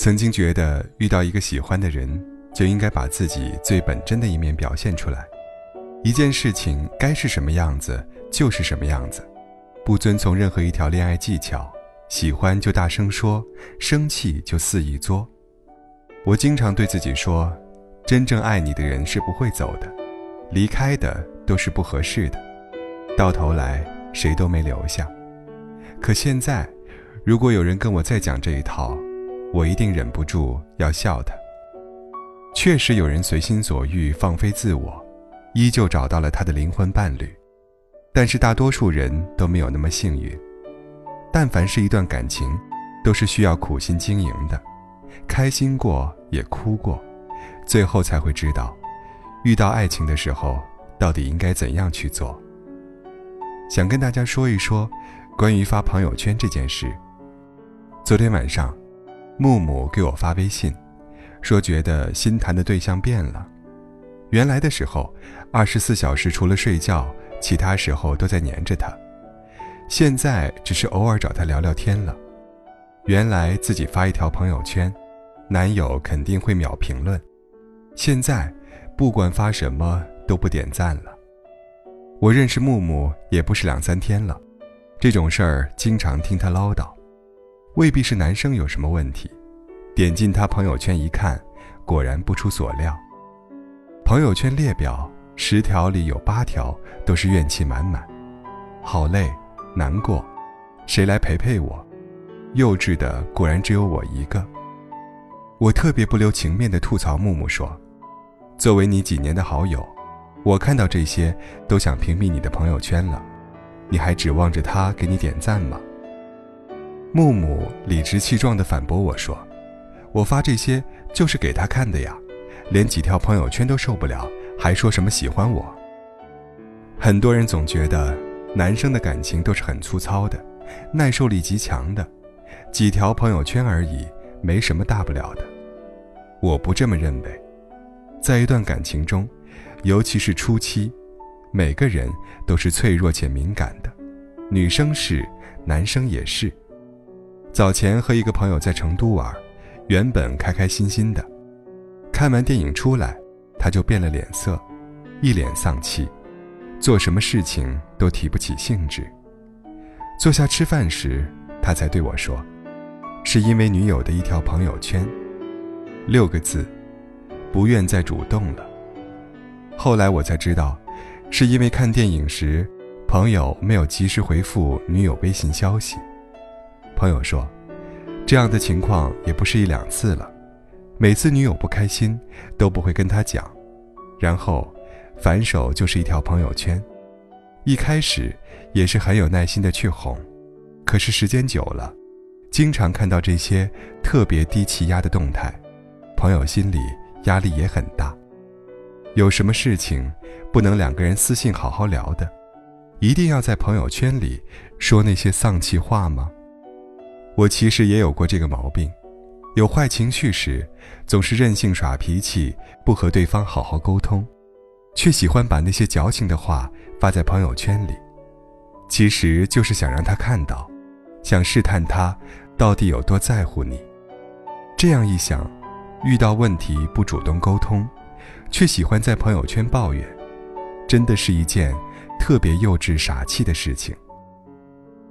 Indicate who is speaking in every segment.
Speaker 1: 曾经觉得遇到一个喜欢的人，就应该把自己最本真的一面表现出来。一件事情该是什么样子就是什么样子，不遵从任何一条恋爱技巧。喜欢就大声说，生气就肆意作。我经常对自己说，真正爱你的人是不会走的，离开的都是不合适的，到头来谁都没留下。可现在，如果有人跟我再讲这一套，我一定忍不住要笑他。确实有人随心所欲放飞自我，依旧找到了他的灵魂伴侣，但是大多数人都没有那么幸运。但凡是一段感情，都是需要苦心经营的，开心过也哭过，最后才会知道，遇到爱情的时候到底应该怎样去做。想跟大家说一说，关于发朋友圈这件事。昨天晚上，木木给我发微信，说觉得新谈的对象变了，原来的时候，二十四小时除了睡觉，其他时候都在黏着他。现在只是偶尔找他聊聊天了。原来自己发一条朋友圈，男友肯定会秒评论。现在，不管发什么都不点赞了。我认识木木也不是两三天了，这种事儿经常听他唠叨，未必是男生有什么问题。点进他朋友圈一看，果然不出所料。朋友圈列表十条里有八条都是怨气满满，好累。难过，谁来陪陪我？幼稚的果然只有我一个。我特别不留情面的吐槽木木说：“作为你几年的好友，我看到这些都想屏蔽你的朋友圈了，你还指望着他给你点赞吗？”木木理直气壮地反驳我说：“我发这些就是给他看的呀，连几条朋友圈都受不了，还说什么喜欢我？”很多人总觉得。男生的感情都是很粗糙的，耐受力极强的，几条朋友圈而已，没什么大不了的。我不这么认为，在一段感情中，尤其是初期，每个人都是脆弱且敏感的，女生是，男生也是。早前和一个朋友在成都玩，原本开开心心的，看完电影出来，他就变了脸色，一脸丧气。做什么事情都提不起兴致。坐下吃饭时，他才对我说：“是因为女友的一条朋友圈，六个字，不愿再主动了。”后来我才知道，是因为看电影时，朋友没有及时回复女友微信消息。朋友说，这样的情况也不是一两次了，每次女友不开心都不会跟他讲，然后。反手就是一条朋友圈，一开始也是很有耐心的去哄，可是时间久了，经常看到这些特别低气压的动态，朋友心里压力也很大。有什么事情不能两个人私信好好聊的，一定要在朋友圈里说那些丧气话吗？我其实也有过这个毛病，有坏情绪时，总是任性耍脾气，不和对方好好沟通。却喜欢把那些矫情的话发在朋友圈里，其实就是想让他看到，想试探他到底有多在乎你。这样一想，遇到问题不主动沟通，却喜欢在朋友圈抱怨，真的是一件特别幼稚傻气的事情。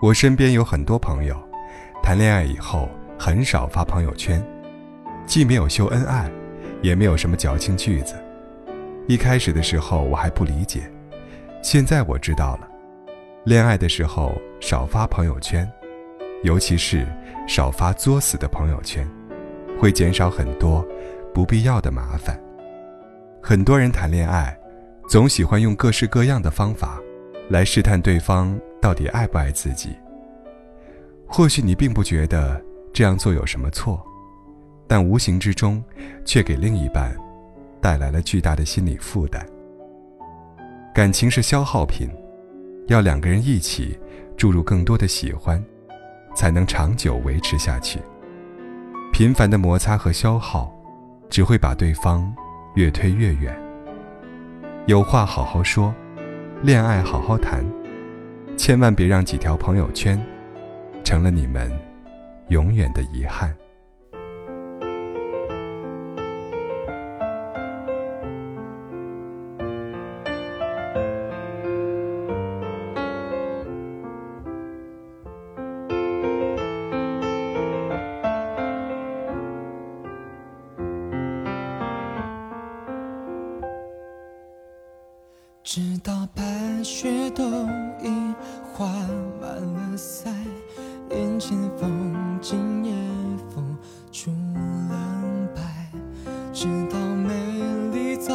Speaker 1: 我身边有很多朋友，谈恋爱以后很少发朋友圈，既没有秀恩爱，也没有什么矫情句子。一开始的时候我还不理解，现在我知道了，恋爱的时候少发朋友圈，尤其是少发作死的朋友圈，会减少很多不必要的麻烦。很多人谈恋爱，总喜欢用各式各样的方法，来试探对方到底爱不爱自己。或许你并不觉得这样做有什么错，但无形之中，却给另一半。带来了巨大的心理负担。感情是消耗品，要两个人一起注入更多的喜欢，才能长久维持下去。频繁的摩擦和消耗，只会把对方越推越远。有话好好说，恋爱好好谈，千万别让几条朋友圈，成了你们永远的遗憾。
Speaker 2: 直到白雪都已化满了腮。眼前风景也浮出了白，直到美丽早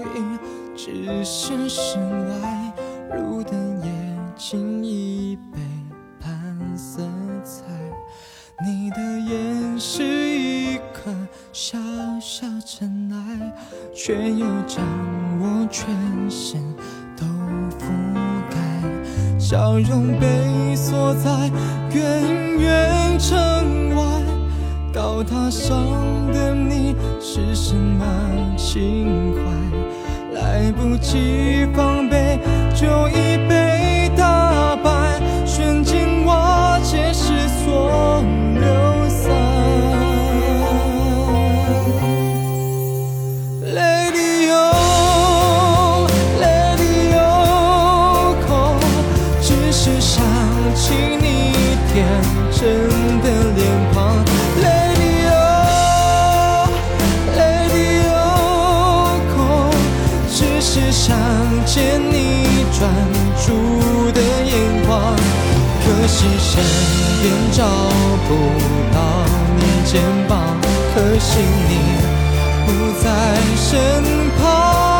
Speaker 2: 已只剩身外，路灯也轻易背叛色彩。你的眼是一颗小小尘埃，却又将我全身都覆盖。笑容被锁在远远城外，高塔上的你是什么情怀？来不及防备，就已被是身边找不到你肩膀，可惜你。不在身旁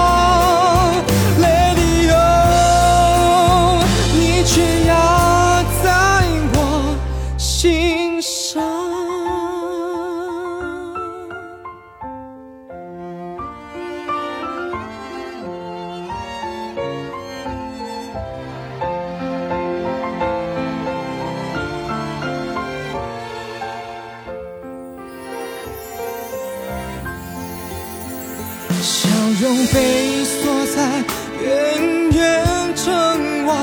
Speaker 2: 笑容被锁在远远城外，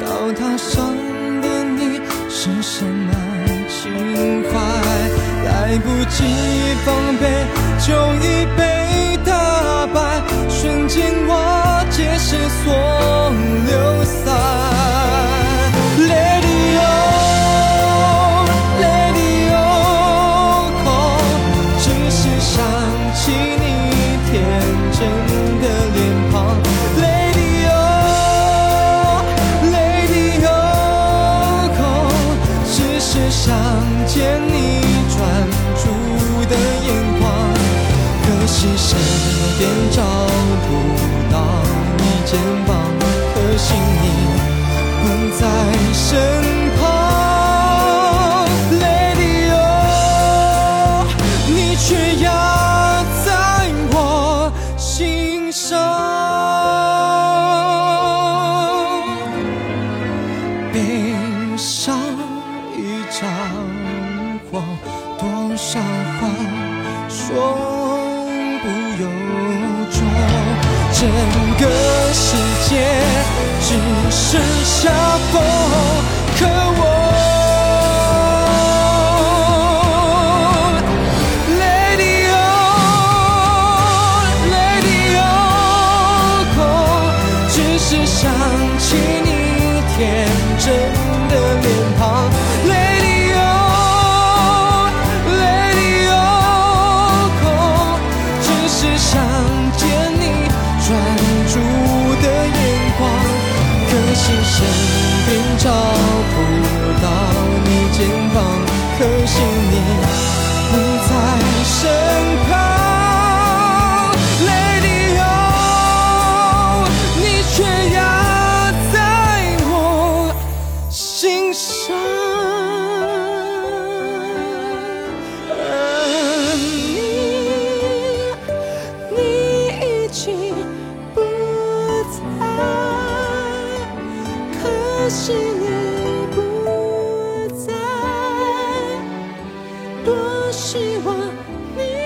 Speaker 2: 高塔上的你是什么情怀？来不及防备，就已被打败，瞬间瓦解，失所流散。在身旁，Lady O，你却压在我心上。悲伤一场火，多少话说不由衷。整个世界只剩下风和可惜身边找不到你肩膀，可惜。你